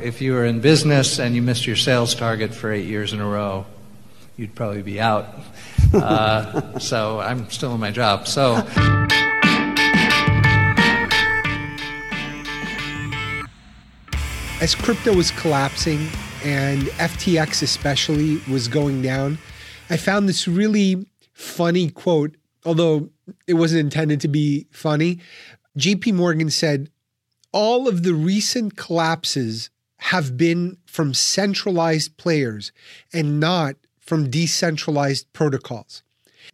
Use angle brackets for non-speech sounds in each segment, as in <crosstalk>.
If you were in business and you missed your sales target for eight years in a row, you'd probably be out. Uh, <laughs> so I'm still in my job. So. As crypto was collapsing and FTX especially was going down, I found this really funny quote, although it wasn't intended to be funny. JP Morgan said, All of the recent collapses have been from centralized players and not from decentralized protocols.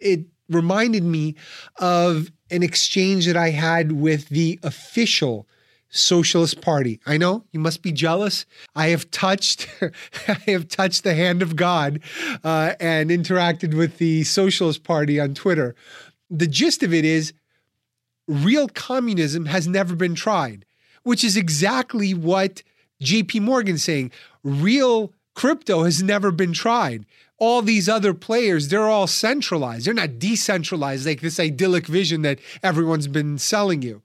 It reminded me of an exchange that I had with the official Socialist Party. I know you must be jealous. I have touched, <laughs> I have touched the hand of God uh, and interacted with the Socialist Party on Twitter. The gist of it is, real communism has never been tried, which is exactly what JP Morgan saying real crypto has never been tried. All these other players, they're all centralized. They're not decentralized like this idyllic vision that everyone's been selling you.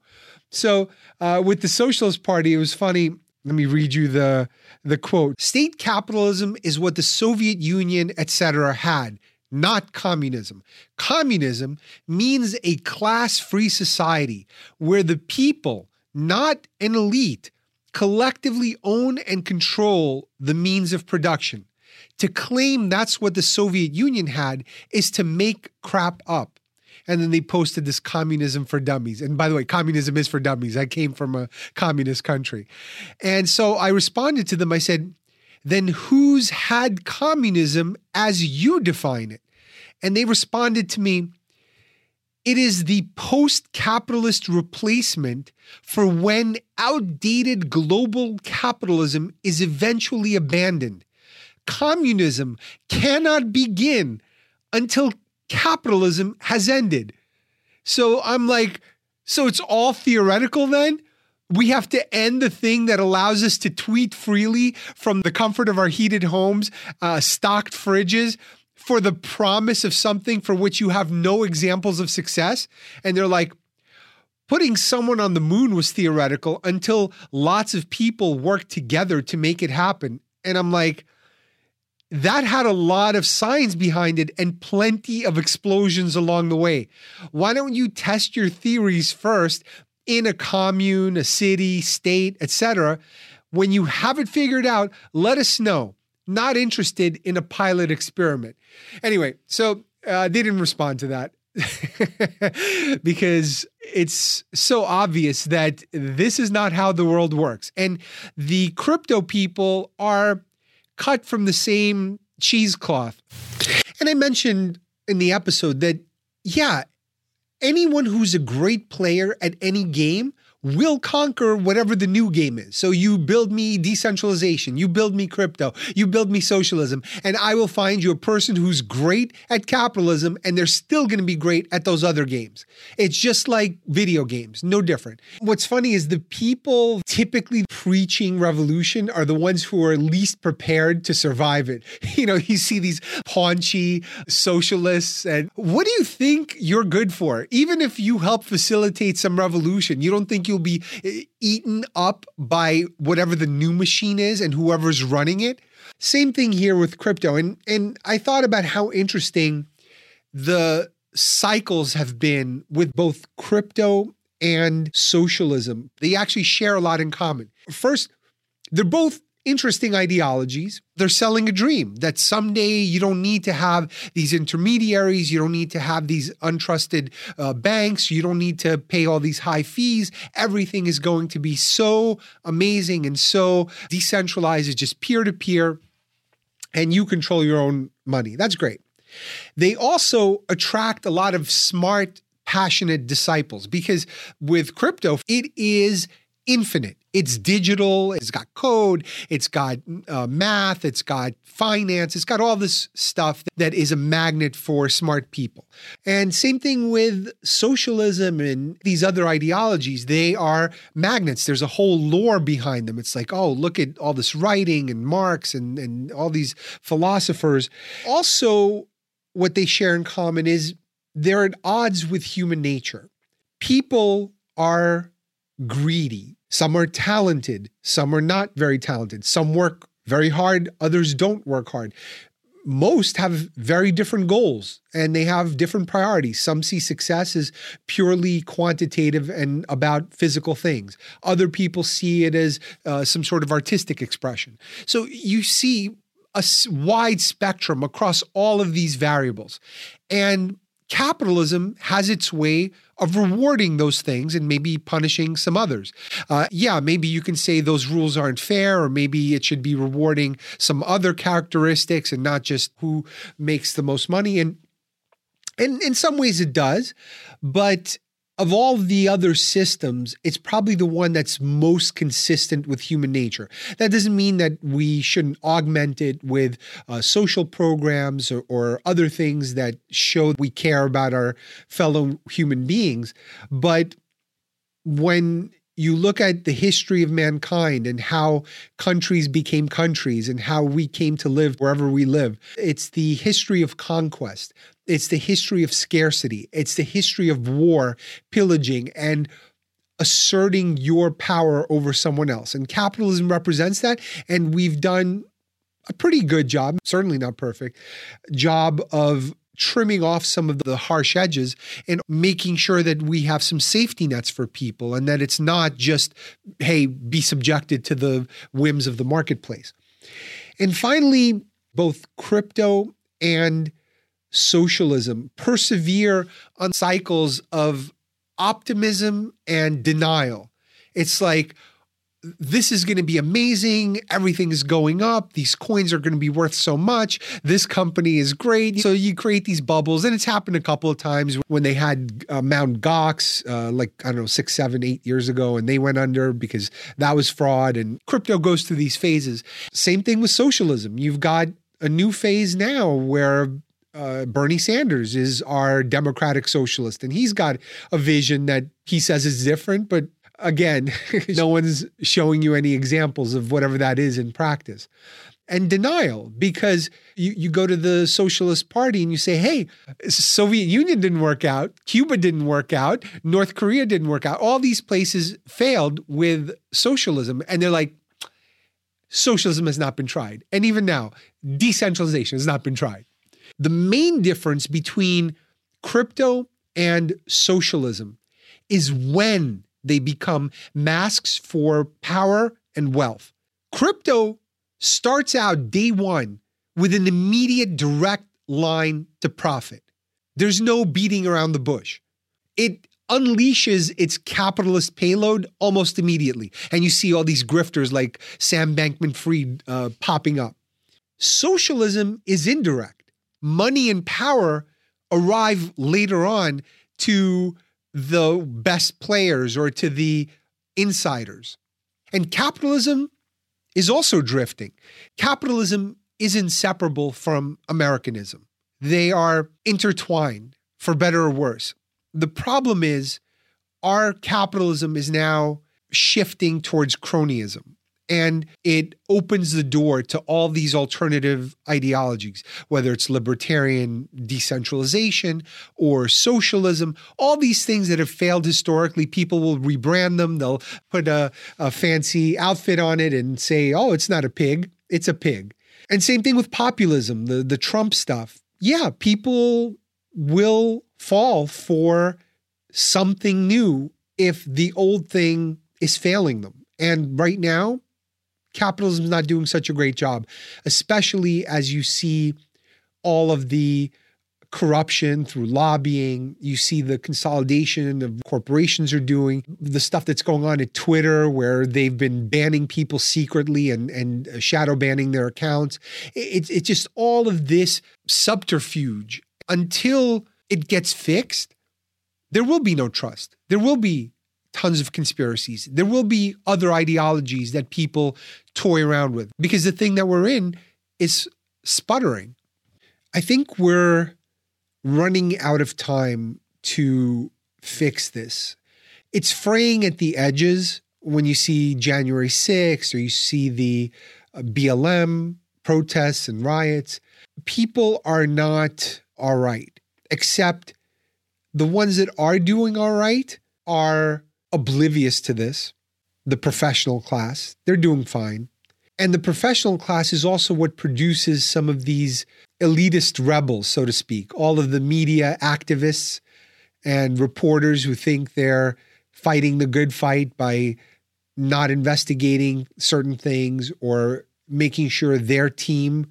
So, uh, with the Socialist Party, it was funny. Let me read you the the quote. State capitalism is what the Soviet Union, etc., had, not communism. Communism means a class-free society where the people, not an elite, collectively own and control the means of production. To claim that's what the Soviet Union had is to make crap up. And then they posted this communism for dummies. And by the way, communism is for dummies. I came from a communist country. And so I responded to them. I said, then who's had communism as you define it? And they responded to me, it is the post capitalist replacement for when outdated global capitalism is eventually abandoned. Communism cannot begin until capitalism has ended. So I'm like, so it's all theoretical then? We have to end the thing that allows us to tweet freely from the comfort of our heated homes, uh, stocked fridges, for the promise of something for which you have no examples of success. And they're like, putting someone on the moon was theoretical until lots of people worked together to make it happen. And I'm like, that had a lot of science behind it and plenty of explosions along the way. Why don't you test your theories first in a commune, a city, state, etc. When you have it figured out, let us know not interested in a pilot experiment. Anyway, so uh, they didn't respond to that. <laughs> because it's so obvious that this is not how the world works. And the crypto people are cut from the same cheesecloth. And I mentioned in the episode that, yeah, anyone who's a great player at any game will conquer whatever the new game is. So you build me decentralization, you build me crypto, you build me socialism, and I will find you a person who's great at capitalism and they're still going to be great at those other games. It's just like video games, no different. What's funny is the people typically preaching revolution are the ones who are least prepared to survive it. <laughs> You know, you see these paunchy socialists and what do you think you're good for? Even if you help facilitate some revolution, you don't think you'll be eh, eaten up by whatever the new machine is and whoever's running it. Same thing here with crypto. And and I thought about how interesting the cycles have been with both crypto and socialism. They actually share a lot in common. First, they're both interesting ideologies. They're selling a dream that someday you don't need to have these intermediaries, you don't need to have these untrusted uh, banks, you don't need to pay all these high fees. Everything is going to be so amazing and so decentralized, it's just peer to peer, and you control your own money. That's great. They also attract a lot of smart, passionate disciples because with crypto, it is infinite. It's digital, it's got code, it's got uh, math, it's got finance, it's got all this stuff that is a magnet for smart people. And same thing with socialism and these other ideologies. They are magnets. There's a whole lore behind them. It's like, oh, look at all this writing and Marx and, and all these philosophers. Also, what they share in common is they're at odds with human nature. People are greedy. Some are talented. Some are not very talented. Some work very hard. Others don't work hard. Most have very different goals and they have different priorities. Some see success as purely quantitative and about physical things. Other people see it as uh, some sort of artistic expression. So you see a wide spectrum across all of these variables. And capitalism has its way of rewarding those things and maybe punishing some others. Uh, yeah, maybe you can say those rules aren't fair, or maybe it should be rewarding some other characteristics and not just who makes the most money. And and in some ways it does, but of all the other systems, it's probably the one that's most consistent with human nature. That doesn't mean that we shouldn't augment it with uh, social programs or, or other things that show we care about our fellow human beings. But when you look at the history of mankind and how countries became countries and how we came to live wherever we live. It's the history of conquest. It's the history of scarcity. It's the history of war, pillaging, and asserting your power over someone else. And capitalism represents that. And we've done a pretty good job, certainly not perfect, job of trimming off some of the harsh edges and making sure that we have some safety nets for people and that it's not just, hey, be subjected to the whims of the marketplace. And finally, both crypto and socialism persevere on cycles of optimism and denial. It's like, this is going to be amazing. Everything is going up. These coins are going to be worth so much. This company is great. So you create these bubbles. And it's happened a couple of times when they had uh, Mt. Gox, uh, like, I don't know, six, seven, eight years ago, and they went under because that was fraud. And crypto goes through these phases. Same thing with socialism. You've got a new phase now where uh, Bernie Sanders is our democratic socialist, and he's got a vision that he says is different, but again, <laughs> no one's showing you any examples of whatever that is in practice. And denial, because you, you go to the Socialist Party and you say, hey, Soviet Union didn't work out, Cuba didn't work out, North Korea didn't work out. All these places failed with socialism. And they're like, socialism has not been tried. And even now, decentralization has not been tried. The main difference between crypto and socialism is when they become masks for power and wealth. Crypto starts out day one with an immediate direct line to profit. There's no beating around the bush. It unleashes its capitalist payload almost immediately. And you see all these grifters like Sam Bankman Fried uh, popping up. Socialism is indirect. Money and power arrive later on to the best players or to the insiders. And capitalism is also drifting. Capitalism is inseparable from Americanism, they are intertwined for better or worse. The problem is our capitalism is now shifting towards cronyism and it opens the door to all these alternative ideologies, whether it's libertarian decentralization or socialism, all these things that have failed historically. People will rebrand them, they'll put a, a fancy outfit on it and say, oh, it's not a pig, it's a pig. And same thing with populism, the, the Trump stuff. Yeah, people will fall for something new if the old thing is failing them. And right now, capitalism is not doing such a great job, especially as you see all of the corruption through lobbying. You see the consolidation of corporations are doing, the stuff that's going on at Twitter, where they've been banning people secretly and, and uh, shadow banning their accounts. It's, it's just all of this subterfuge until it gets fixed. There will be no trust. There will be tons of conspiracies. There will be other ideologies that people toy around with because the thing that we're in is sputtering. I think we're running out of time to fix this. It's fraying at the edges when you see January 6th or you see the uh, BLM protests and riots. People are not all right, except the ones that are doing all right are oblivious to this. The professional class, they're doing fine. And the professional class is also what produces some of these elitist rebels, so to speak, all of the media activists and reporters who think they're fighting the good fight by not investigating certain things or making sure their team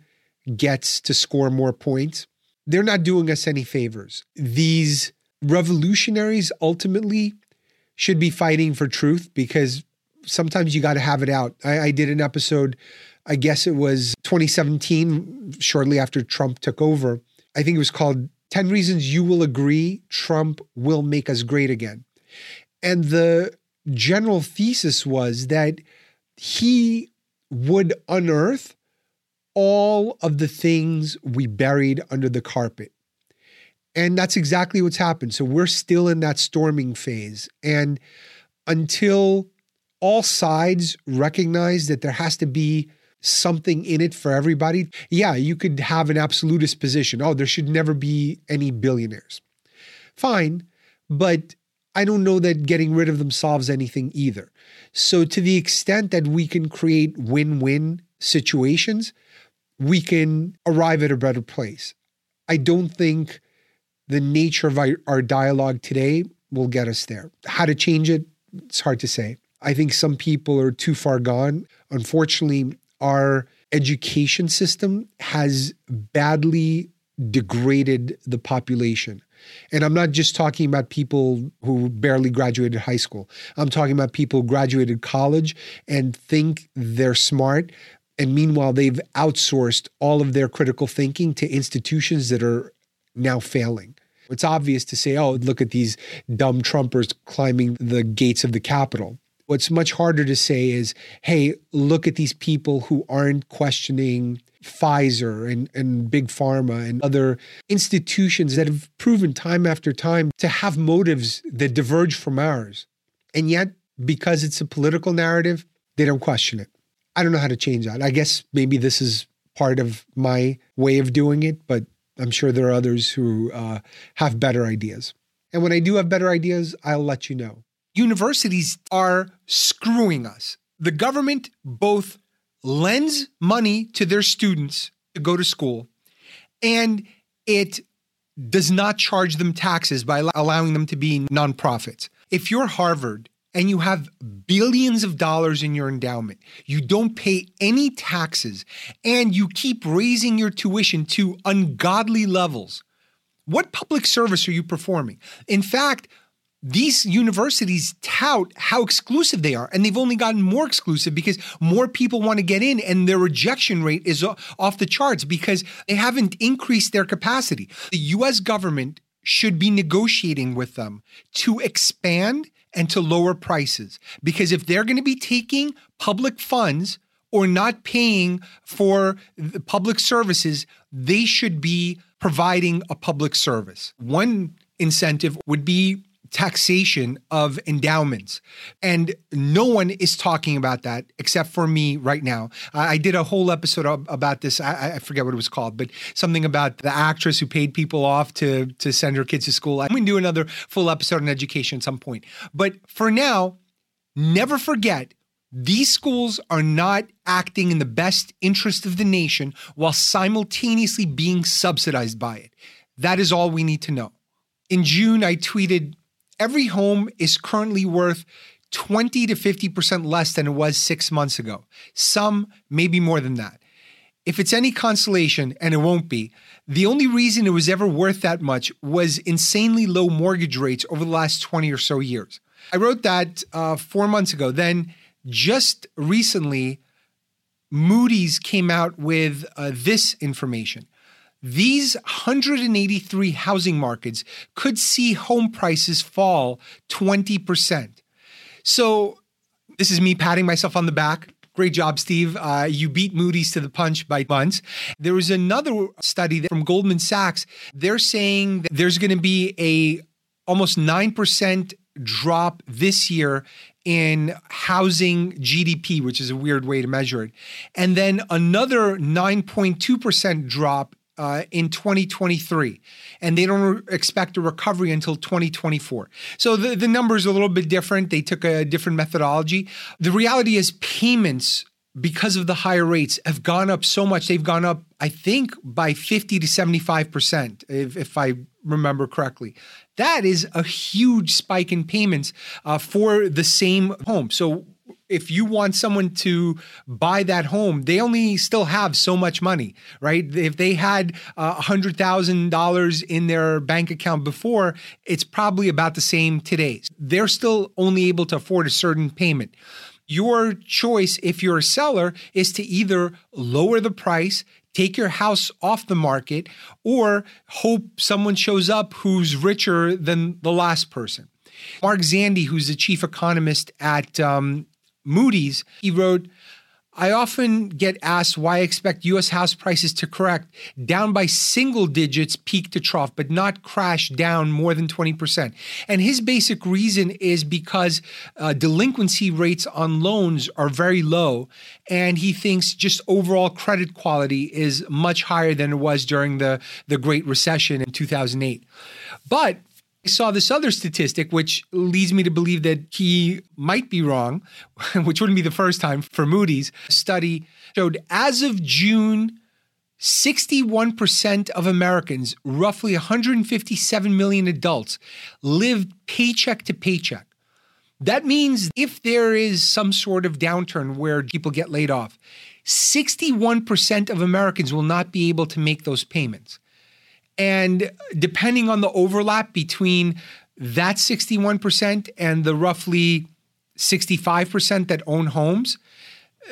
gets to score more points. They're not doing us any favors. These revolutionaries ultimately should be fighting for truth because sometimes you got to have it out. I, I, did an episode, I guess it was 2017, shortly after Trump took over. I think it was called 10 Reasons You Will Agree Trump Will Make Us Great Again. And the general thesis was that he would unearth all of the things we buried under the carpet. And that's exactly what's happened. So we're still in that storming phase. And until all sides recognize that there has to be something in it for everybody, yeah, you could have an absolutist position. Oh, there should never be any billionaires. Fine. But I don't know that getting rid of them solves anything either. So, to the extent that we can create win win situations, we can arrive at a better place. I don't think the nature of our, our, dialogue today will get us there. How to change it, it's hard to say. I think some people are too far gone. Unfortunately, our education system has badly degraded the population. And I'm not just talking about people who barely graduated high school. I'm talking about people who graduated college and think they're smart. And meanwhile, they've outsourced all of their critical thinking to institutions that are now failing. It's obvious to say, oh, look at these dumb Trumpers climbing the gates of the Capitol. What's much harder to say is, hey, look at these people who aren't questioning Pfizer and, and Big Pharma and other institutions that have proven time after time to have motives that diverge from ours. And yet, because it's a political narrative, they don't question it. I don't know how to change that. I guess maybe this is part of my way of doing it, but I'm sure there are others who uh, have better ideas. And when I do have better ideas, I'll let you know. Universities are screwing us. The government both lends money to their students to go to school, and it does not charge them taxes by allowing them to be nonprofits. If you're Harvard and you have billions of dollars in your endowment, you don't pay any taxes, and you keep raising your tuition to ungodly levels, what public service are you performing? In fact, these universities tout how exclusive they are and they've only gotten more exclusive because more people want to get in and their rejection rate is off the charts because they haven't increased their capacity. The US government should be negotiating with them to expand and to lower prices. Because if they're going to be taking public funds or not paying for the public services they should be providing a public service. One incentive would be taxation of endowments. And no one is talking about that except for me right now. I, did a whole episode about this. I, I, forget what it was called, but something about the actress who paid people off to, to send her kids to school. I'm going to do another full episode on education at some point. But for now, never forget these schools are not acting in the best interest of the nation while simultaneously being subsidized by it. That is all we need to know. In June, I tweeted every home is currently worth 20 to 50% less than it was six months ago. Some maybe more than that. If it's any consolation, and it won't be, the only reason it was ever worth that much was insanely low mortgage rates over the last 20 or so years. I wrote that uh, four months ago. Then, just recently, Moody's came out with uh, this information. These 183 housing markets could see home prices fall 20%. So, this is me patting myself on the back. Great job, Steve. Uh, you beat Moody's to the punch by months. There was another study from Goldman Sachs. They're saying that there's going to be a almost 9% drop this year in housing GDP, which is a weird way to measure it. And then another 9.2% drop uh, in 2023, and they don't re- expect a recovery until 2024. So the, the numbers are a little bit different. They took a different methodology. The reality is, payments because of the higher rates have gone up so much. They've gone up, I think, by 50 to 75%, if, if I remember correctly. That is a huge spike in payments uh, for the same home. So if you want someone to buy that home, they only still have so much money, right? If they had uh, $100,000 in their bank account before, it's probably about the same today. They're still only able to afford a certain payment. Your choice, if you're a seller, is to either lower the price, take your house off the market, or hope someone shows up who's richer than the last person. Mark Zandi, who's the chief economist at um, Moody's, he wrote, I often get asked why I expect US house prices to correct down by single digits peak to trough, but not crash down more than 20%. And his basic reason is because uh, delinquency rates on loans are very low. And he thinks just overall credit quality is much higher than it was during the, the Great Recession in 2008. But saw this other statistic, which leads me to believe that he might be wrong, <laughs> which wouldn't be the first time for Moody's study showed as of June, 61% of Americans, roughly 157 million adults, lived paycheck to paycheck. That means if there is some sort of downturn where people get laid off, 61% of Americans will not be able to make those payments. And depending on the overlap between that 61% and the roughly 65% that own homes,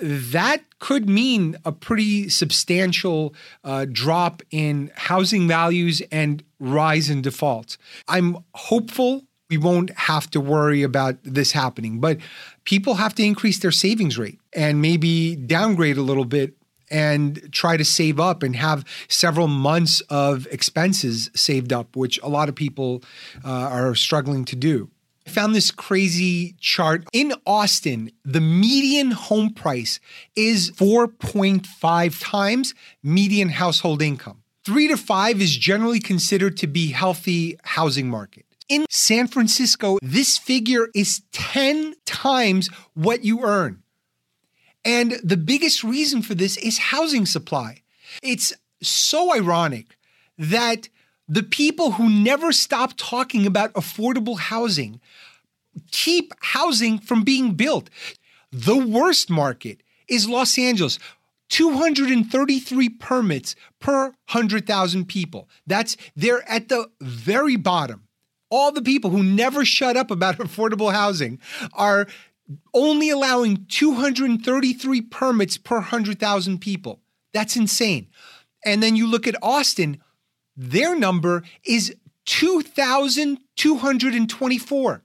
that could mean a pretty substantial uh, drop in housing values and rise in defaults. I'm hopeful we won't have to worry about this happening, but people have to increase their savings rate and maybe downgrade a little bit and try to save up and have several months of expenses saved up, which a lot of people uh, are struggling to do. I found this crazy chart. In Austin, the median home price is 4.5 times median household income. Three to five is generally considered to be healthy housing market. In San Francisco, this figure is 10 times what you earn. And the biggest reason for this is housing supply. It's so ironic that the people who never stop talking about affordable housing keep housing from being built. The worst market is Los Angeles. 233 permits per 100,000 people. That's they're at the very bottom. All the people who never shut up about <laughs> affordable housing are only allowing 233 permits per 100,000 people. That's insane. And then you look at Austin, their number is 2,224.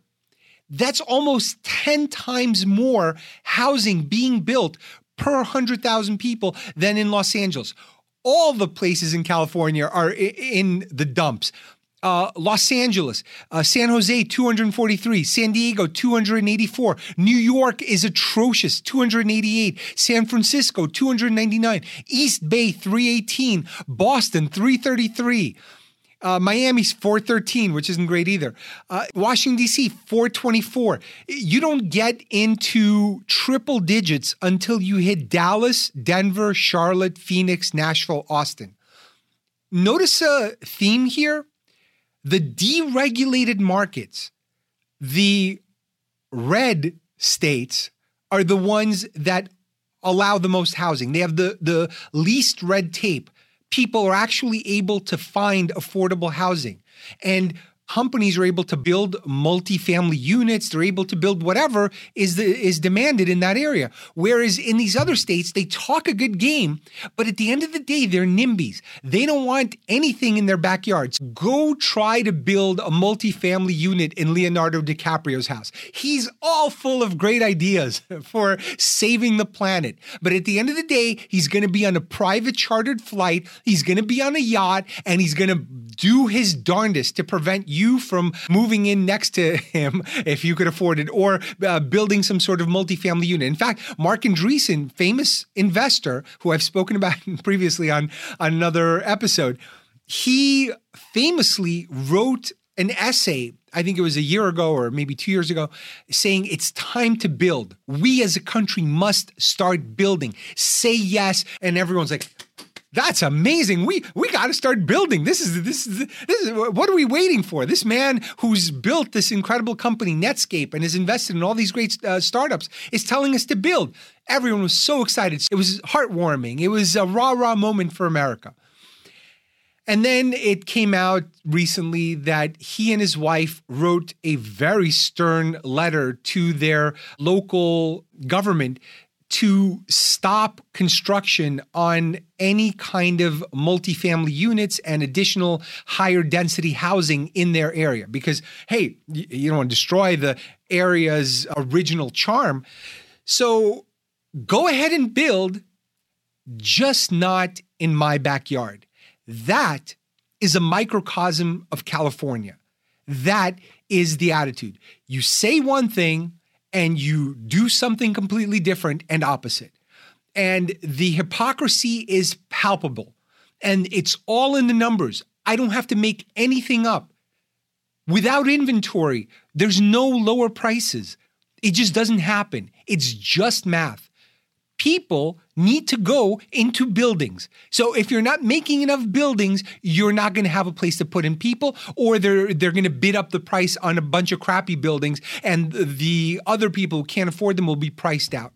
That's almost 10 times more housing being built per 100,000 people than in Los Angeles. All the places in California are in the dumps uh, Los Angeles, uh, San Jose, 243, San Diego, 284, New York is atrocious, 288, San Francisco, 299, East Bay, 318, Boston, 333. Uh, Miami's 413, which isn't great either. Uh, Washington, D.C., 424. You don't get into triple digits until you hit Dallas, Denver, Charlotte, Phoenix, Nashville, Austin. Notice a theme here the deregulated markets, the red states, are the ones that allow the most housing. They have the, the least red tape. People are actually able to find affordable housing. And companies are able to build multifamily units they're able to build whatever is the, is demanded in that area. Whereas in these other states they talk a good game but at the end of the day they're NIMBYs they don't want anything in their backyards. Go try to build a multifamily unit in Leonardo DiCaprio's house. He's all full of great ideas <laughs> for saving the planet. But at the end of the day he's going to be on a private chartered flight he's going to be on a yacht and he's going to do his darndest to prevent you from moving in next to him <laughs> if you could afford it or uh, building some sort of multifamily unit. In fact, Marc Andreessen, famous investor who I've spoken about <laughs> previously on, on another episode, he famously wrote an essay I think it was a year ago or maybe two years ago, saying it's time to build. We as a country must start building. Say yes. And everyone's like, that's amazing. We we got to start building. This is this is this is what are we waiting for? This man who's built this incredible company Netscape and has invested in all these great uh, startups is telling us to build. Everyone was so excited. It was heartwarming. It was a rah rah moment for America. And then it came out recently that he and his wife wrote a very stern letter to their local government to stop construction on any kind of multifamily units and additional higher density housing in their area. Because, hey, you don't want to destroy the area's original charm. So go ahead and build, just not in my backyard. That is a microcosm of California. That is the attitude. You say one thing and you do something completely different and opposite. And the hypocrisy is palpable and it's all in the numbers. I don't have to make anything up. Without inventory, there's no lower prices. It just doesn't happen. It's just math people need to go into buildings. So if you're not making enough buildings, you're not going to have a place to put in people or they're they're going to bid up the price on a bunch of crappy buildings and the other people who can't afford them will be priced out.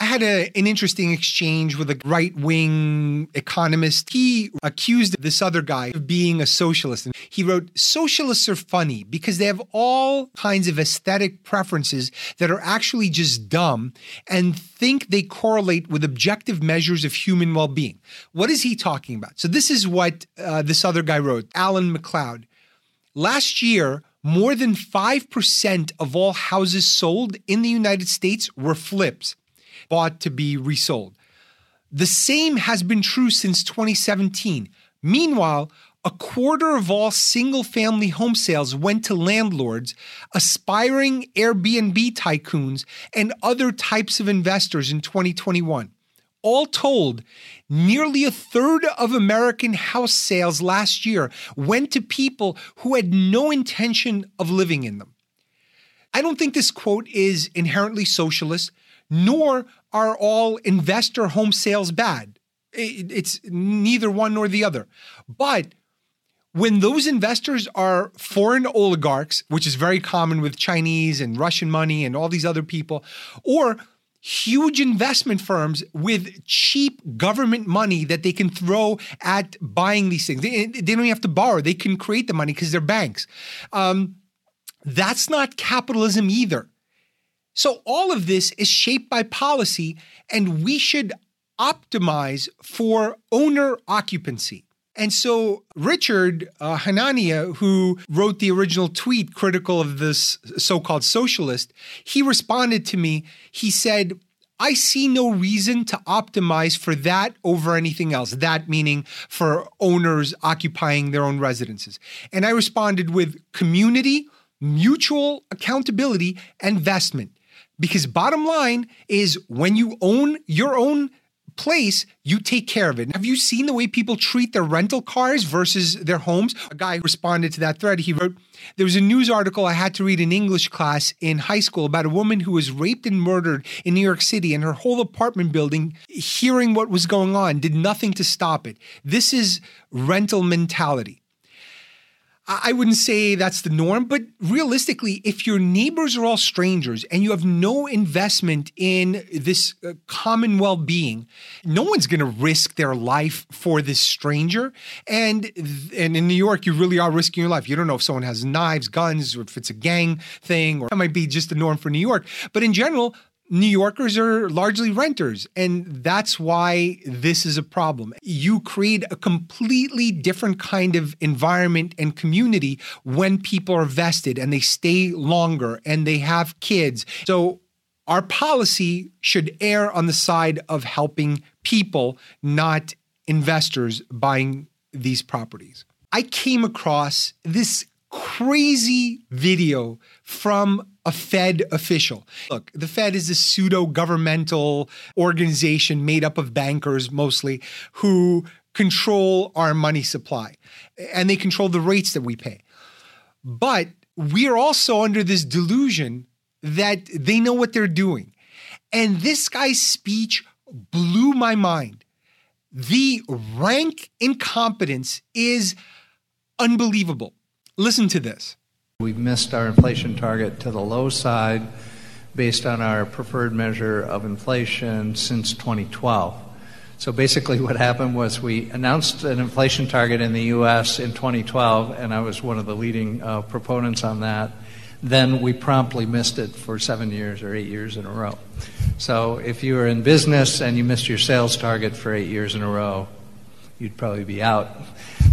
I had a, an interesting exchange with a right wing economist. He accused this other guy of being a socialist. And he wrote, Socialists are funny because they have all kinds of aesthetic preferences that are actually just dumb and think they correlate with objective measures of human well being. What is he talking about? So, this is what uh, this other guy wrote, Alan McLeod. Last year, more than 5% of all houses sold in the United States were flips bought to be resold. The same has been true since 2017. Meanwhile, a quarter of all single family home sales went to landlords, aspiring Airbnb tycoons, and other types of investors in 2021. All told, nearly a third of American house sales last year went to people who had no intention of living in them. I don't think this quote is inherently socialist, nor are all investor home sales bad. It's neither one nor the other. But when those investors are foreign oligarchs, which is very common with Chinese and Russian money and all these other people, or huge investment firms with cheap government money that they can throw at buying these things. They, they don't even have to borrow, they can create the money because they're banks. Um, that's not capitalism either. So, all of this is shaped by policy, and we should optimize for owner occupancy. And so, Richard uh, Hanania, who wrote the original tweet critical of this so called socialist, he responded to me. He said, I see no reason to optimize for that over anything else. That meaning for owners occupying their own residences. And I responded with community, mutual accountability, and investment. Because bottom line is when you own your own place, you take care of it. Have you seen the way people treat their rental cars versus their homes? A guy responded to that thread. He wrote, There was a news article I had to read in English class in high school about a woman who was raped and murdered in New York City, and her whole apartment building, hearing what was going on, did nothing to stop it. This is rental mentality. I wouldn't say that's the norm, but realistically, if your neighbors are all strangers and you have no investment in this uh, common well being, no one's going to risk their life for this stranger. And, and in New York, you really are risking your life. You don't know if someone has knives, guns, or if it's a gang thing, or that might be just the norm for New York. But in general, New Yorkers are largely renters, and that's why this is a problem. You create a completely different kind of environment and community when people are vested and they stay longer and they have kids. So, our policy should err on the side of helping people, not investors buying these properties. I came across this crazy video from a Fed official. Look, the Fed is a pseudo governmental organization made up of bankers mostly who control our money supply and they control the rates that we pay. But we're also under this delusion that they know what they're doing. And this guy's speech blew my mind. The rank incompetence is unbelievable. Listen to this. We've missed our inflation target to the low side based on our preferred measure of inflation since 2012. So basically, what happened was we announced an inflation target in the U.S. in 2012, and I was one of the leading uh, proponents on that. Then we promptly missed it for seven years or eight years in a row. So if you were in business and you missed your sales target for eight years in a row, you'd probably be out.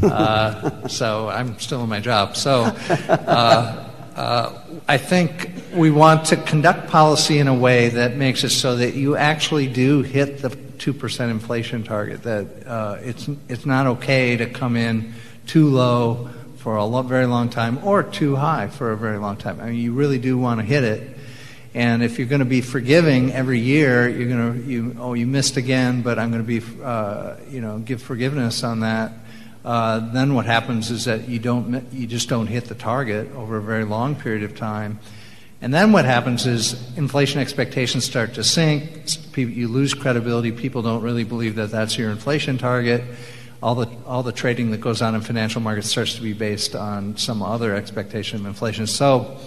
Uh, so I'm still in my job. So uh, uh, I think we want to conduct policy in a way that makes it so that you actually do hit the 2% inflation target, that uh, it's, it's not okay to come in too low for a lo- very long time or too high for a very long time. I mean, you really do want to hit it. And if you're going to be forgiving every year, you're going to, you, oh, you missed again, but I'm going to be, uh, you know, give forgiveness on that. Uh, then what happens is that you don't, you just don't hit the target over a very long period of time. And then what happens is inflation expectations start to sink. You lose credibility. People don't really believe that that's your inflation target. All the, all the trading that goes on in financial markets starts to be based on some other expectation of inflation. So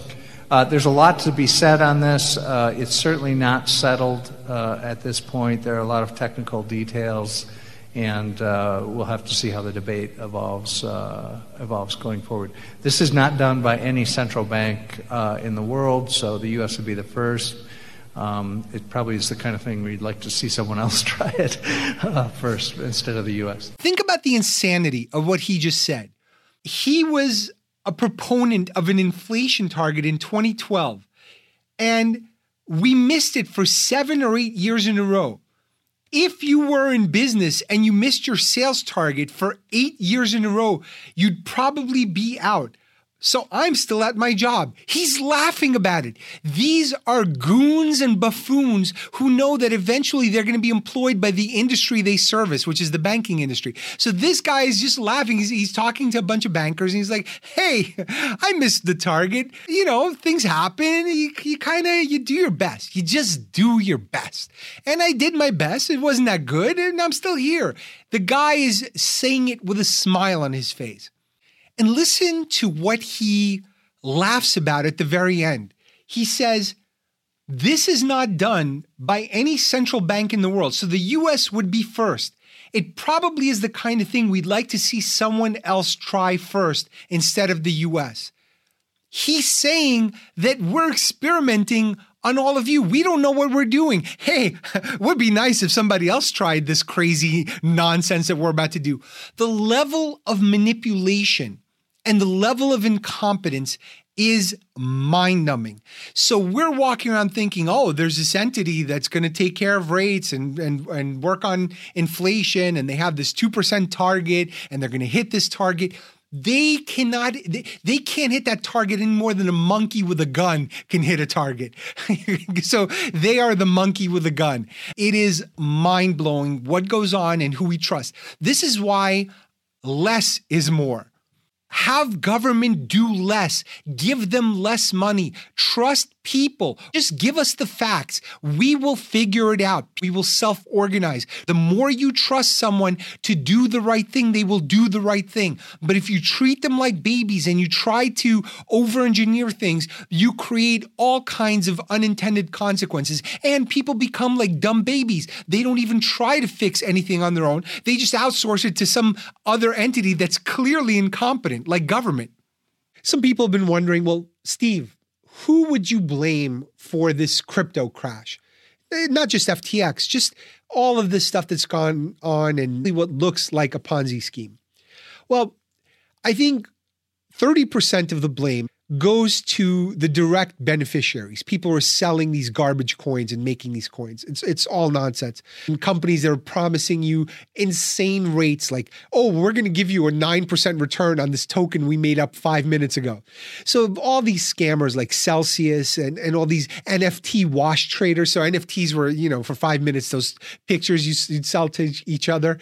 uh, there's a lot to be said on this. Uh, it's certainly not settled uh, at this point. There are a lot of technical details and uh, we'll have to see how the debate evolves uh, evolves going forward. This is not done by any central bank uh, in the world, so the U.S. would be the first. Um, it probably is the kind of thing we'd like to see someone <laughs> else try it uh, first instead of the U.S. Think about the insanity of what he just said. He was a proponent of an inflation target in 2012, and we missed it for seven or eight years in a row. If you were in business and you missed your sales target for eight years in a row, you'd probably be out. So I'm still at my job. He's laughing about it. These are goons and buffoons who know that eventually they're going to be employed by the industry they service, which is the banking industry. So this guy is just laughing. He's, he's talking to a bunch of bankers and he's like, Hey, <laughs> I missed the target. You know, things happen. You, you kind of, you do your best. You just do your best. And I did my best. It wasn't that good and I'm still here. The guy is saying it with a smile on his face. And listen to what he laughs about at the very end. He says, This is not done by any central bank in the world. So the US would be first. It probably is the kind of thing we'd like to see someone else try first instead of the US. He's saying that we're experimenting on all of you. We don't know what we're doing. Hey, <laughs> would be nice if somebody else tried this crazy nonsense that we're about to do. The level of manipulation and the level of incompetence is mind numbing. So we're walking around thinking, oh, there's this entity that's going to take care of rates and, and, and work on inflation, and they have this 2% target, and they're going to hit this target. They cannot, they, they can't hit that target any more than a monkey with a gun can hit a target. <laughs> so they are the monkey with a gun. It is mind blowing what goes on and who we trust. This is why less is more. Have government do less. Give them less money. Trust people. Just give us the facts. We will figure it out. We will self organize. The more you trust someone to do the right thing, they will do the right thing. But if you treat them like babies and you try to over engineer things, you create all kinds of unintended consequences. And people become like dumb babies. They don't even try to fix anything on their own, they just outsource it to some other entity that's clearly incompetent like government. Some people have been wondering well, Steve, who would you blame for this crypto crash? Eh, not just FTX, just all of this stuff that's gone on and what looks like a Ponzi scheme. Well, I think 30% of the blame goes to the direct beneficiaries. People are selling these garbage coins and making these coins. It's it's all nonsense. And companies that are promising you insane rates like, "Oh, we're going to give you a 9% return on this token we made up 5 minutes ago." So all these scammers like Celsius and and all these NFT wash traders. So NFTs were, you know, for 5 minutes those pictures you, you'd sell to each other.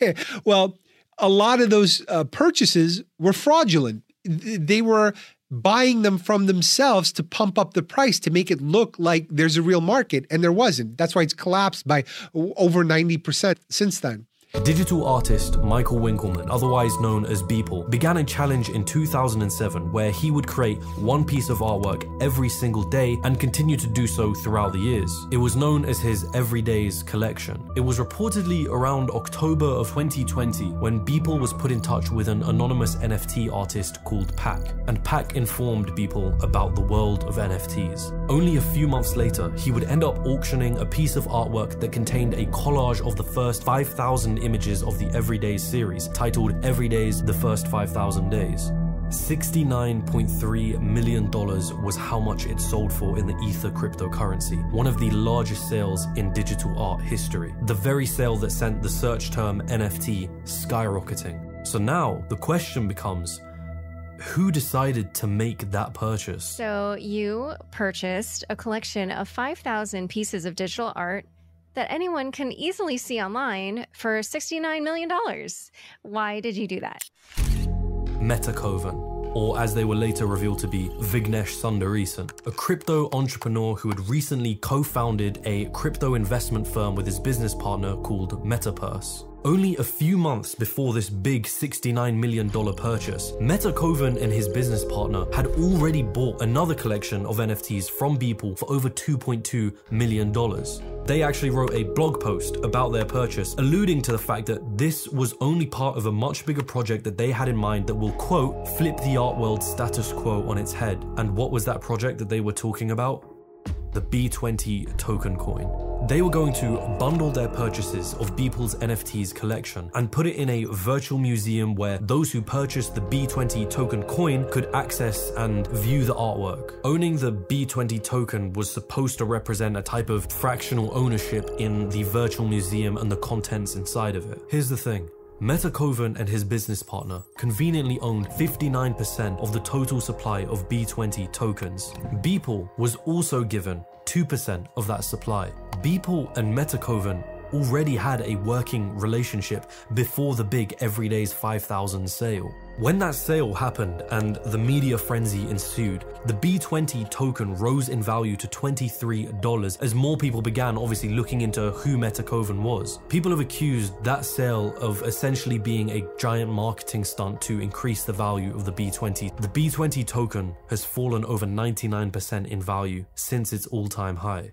<laughs> well, a lot of those uh, purchases were fraudulent. They were buying them from themselves to pump up the price to make it look like there's a real market, and there wasn't. That's why it's collapsed by over 90% since then. Digital artist Michael Winkelmann, otherwise known as Beeple, began a challenge in 2007 where he would create one piece of artwork every single day and continue to do so throughout the years. It was known as his Everydays collection. It was reportedly around October of 2020 when Beeple was put in touch with an anonymous NFT artist called Pak, and Pak informed Beeple about the world of NFTs. Only a few months later, he would end up auctioning a piece of artwork that contained a collage of the first 5,000 images of the Everydays series, titled Everydays The First 5,000 Days. $69.3 million was how much it sold for in the Ether cryptocurrency, one of the largest sales in digital art history. The very sale that sent the search term NFT skyrocketing. So now the question becomes who decided to make that purchase? So you purchased a collection of 5,000 pieces of digital art that anyone can easily see online for $69 million. Why did you do that? Metakovan or as they were later revealed to be, Vignesh Sundaresan, a crypto entrepreneur who had recently co founded a crypto investment firm with his business partner called Metapurse. Only a few months before this big $69 million purchase, Meta Metakovan and his business partner had already bought another collection of NFTs from Beeple for over $2.2 million. They actually wrote a blog post about their purchase, alluding to the fact that this was only part of a much bigger project that they had in mind that will, quote, flip the art world status quo on its head. And what was that project that they were talking about? The B20 token coin. They were going to bundle their purchases of Beeple's NFTs collection and put it in a virtual museum where those who purchased the B20 token coin could access and view the artwork. Owning the B20 token was supposed to represent a type of fractional ownership in the virtual museum and the contents inside of it. Here's the thing Metakovan and his business partner conveniently owned 59% of the total supply of B20 tokens. Beeple was also given 2% of that supply. Beeple and Metakovan already had a working relationship before the big Everyday's 5000 sale. When that sale happened and the media frenzy ensued, the B20 token rose in value to $23 as more people began obviously looking into who Metakovan was. People have accused that sale of essentially being a giant marketing stunt to increase the value of the B20. The B20 token has fallen over 99% in value since its all time high.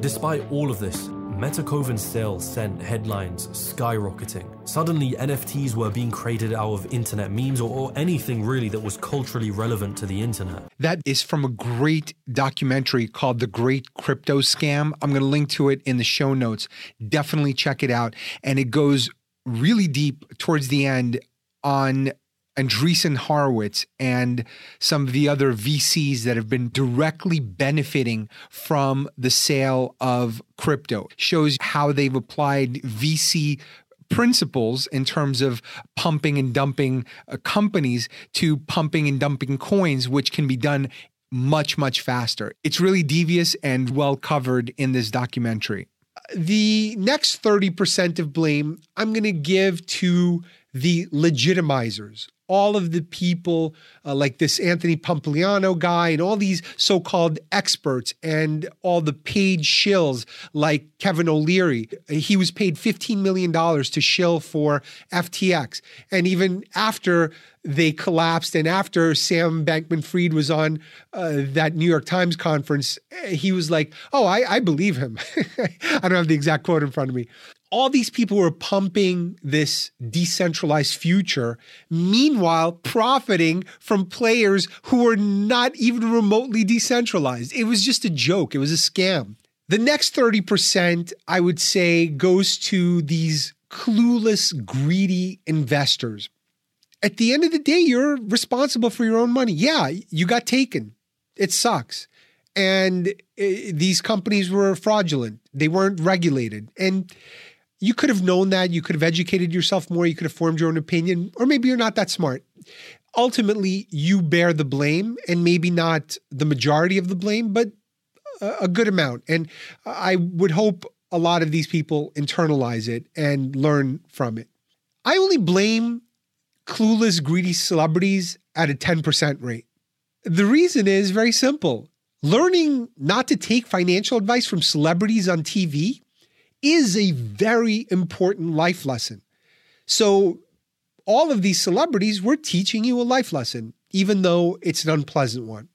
Despite all of this, Metakovan's sales sent headlines skyrocketing. Suddenly, NFTs were being created out of internet memes or, or, anything really that was culturally relevant to the internet. That is from a great documentary called The Great Crypto Scam. I'm going to link to it in the show notes. Definitely check it out. And it goes really deep towards the end on Andreessen Horowitz and some of the other VCs that have been directly benefiting from the sale of crypto. Shows how they've applied VC principles in terms of pumping and dumping uh, companies to pumping and dumping coins, which can be done much, much faster. It's really devious and well covered in this documentary. The next 30% of blame I'm going to give to the legitimizers all of the people uh, like this Anthony Pompliano guy and all these so-called experts and all the paid shills like Kevin O'Leary. He was paid $15 million to shill for FTX. And even after they collapsed and after Sam Bankman Fried was on uh, that New York Times conference, he was like, oh, I, I believe him. <laughs> I don't have the exact quote in front of me all these people were pumping this decentralized future, meanwhile, profiting from players who were not even remotely decentralized. It was just a joke, it was a scam. The next 30%, I would say, goes to these clueless, greedy investors. at the end of the day, you're responsible for your own money. Yeah, you got taken. It sucks. And uh, these companies were fraudulent. They weren't regulated. And you could have known that. You could have educated yourself more. You could have formed your own opinion. Or maybe you're not that smart. Ultimately, you bear the blame, and maybe not the majority of the blame, but a good amount. And I would hope a lot of these people internalize it and learn from it. I only blame clueless, greedy celebrities at a 10% rate. The reason is very simple. Learning not to take financial advice from celebrities on TV is a very important life lesson. So, all of these celebrities were teaching you a life lesson, even though it's an unpleasant one.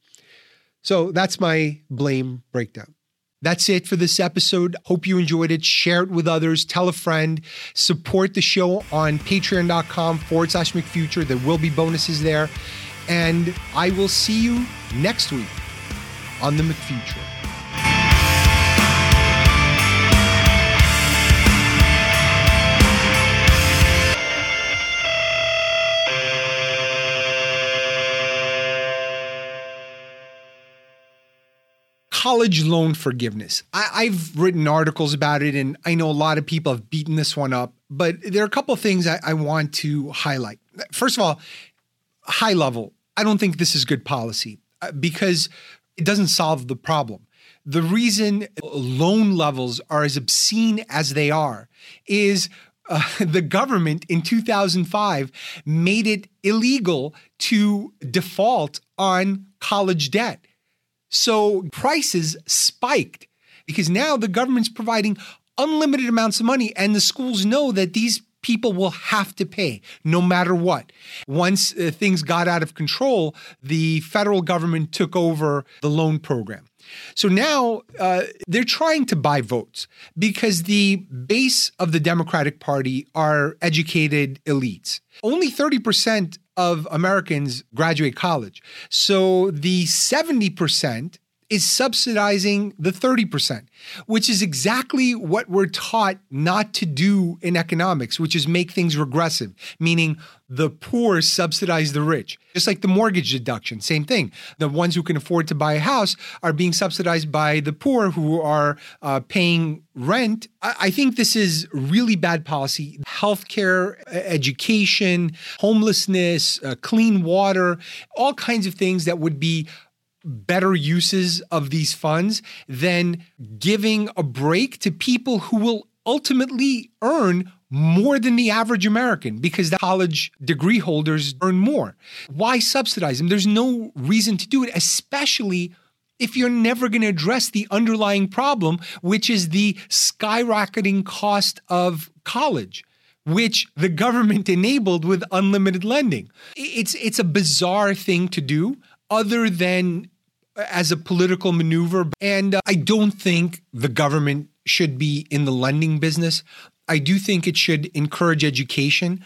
So, that's my blame breakdown. That's it for this episode. Hope you enjoyed it. Share it with others. Tell a friend. Support the show on patreon.com forward slash McFuture. There will be bonuses there. And I will see you next week on the McFuture. College loan forgiveness. I, have written articles about it, and I know a lot of people have beaten this one up, but there are a couple of things I, I want to highlight. First of all, high level, I don't think this is good policy uh, because it doesn't solve the problem. The reason loan levels are as obscene as they are is uh, <laughs> the government in 2005 made it illegal to default on college debt. So prices spiked because now the government's providing unlimited amounts of money, and the schools know that these people will have to pay no matter what. Once uh, things got out of control, the federal government took over the loan program. So now uh, they're trying to buy votes because the base of the Democratic Party are educated elites. Only 30% of Americans graduate college. So the 70% is subsidizing the 30%, which is exactly what we're taught not to do in economics, which is make things regressive, meaning the poor subsidize the rich. Just like the mortgage deduction, same thing. The ones who can afford to buy a house are being subsidized by the poor who are uh, paying rent. I-, I think this is really bad policy. Healthcare, education, homelessness, uh, clean water, all kinds of things that would be better uses of these funds than giving a break to people who will ultimately earn more than the average American because the college degree holders earn more. Why subsidize them? There's no reason to do it, especially if you're never going to address the underlying problem, which is the skyrocketing cost of college which the government enabled with unlimited lending. It's it's a bizarre thing to do other than as a political maneuver. And uh, I don't think the government should be in the lending business. I do think it should encourage education,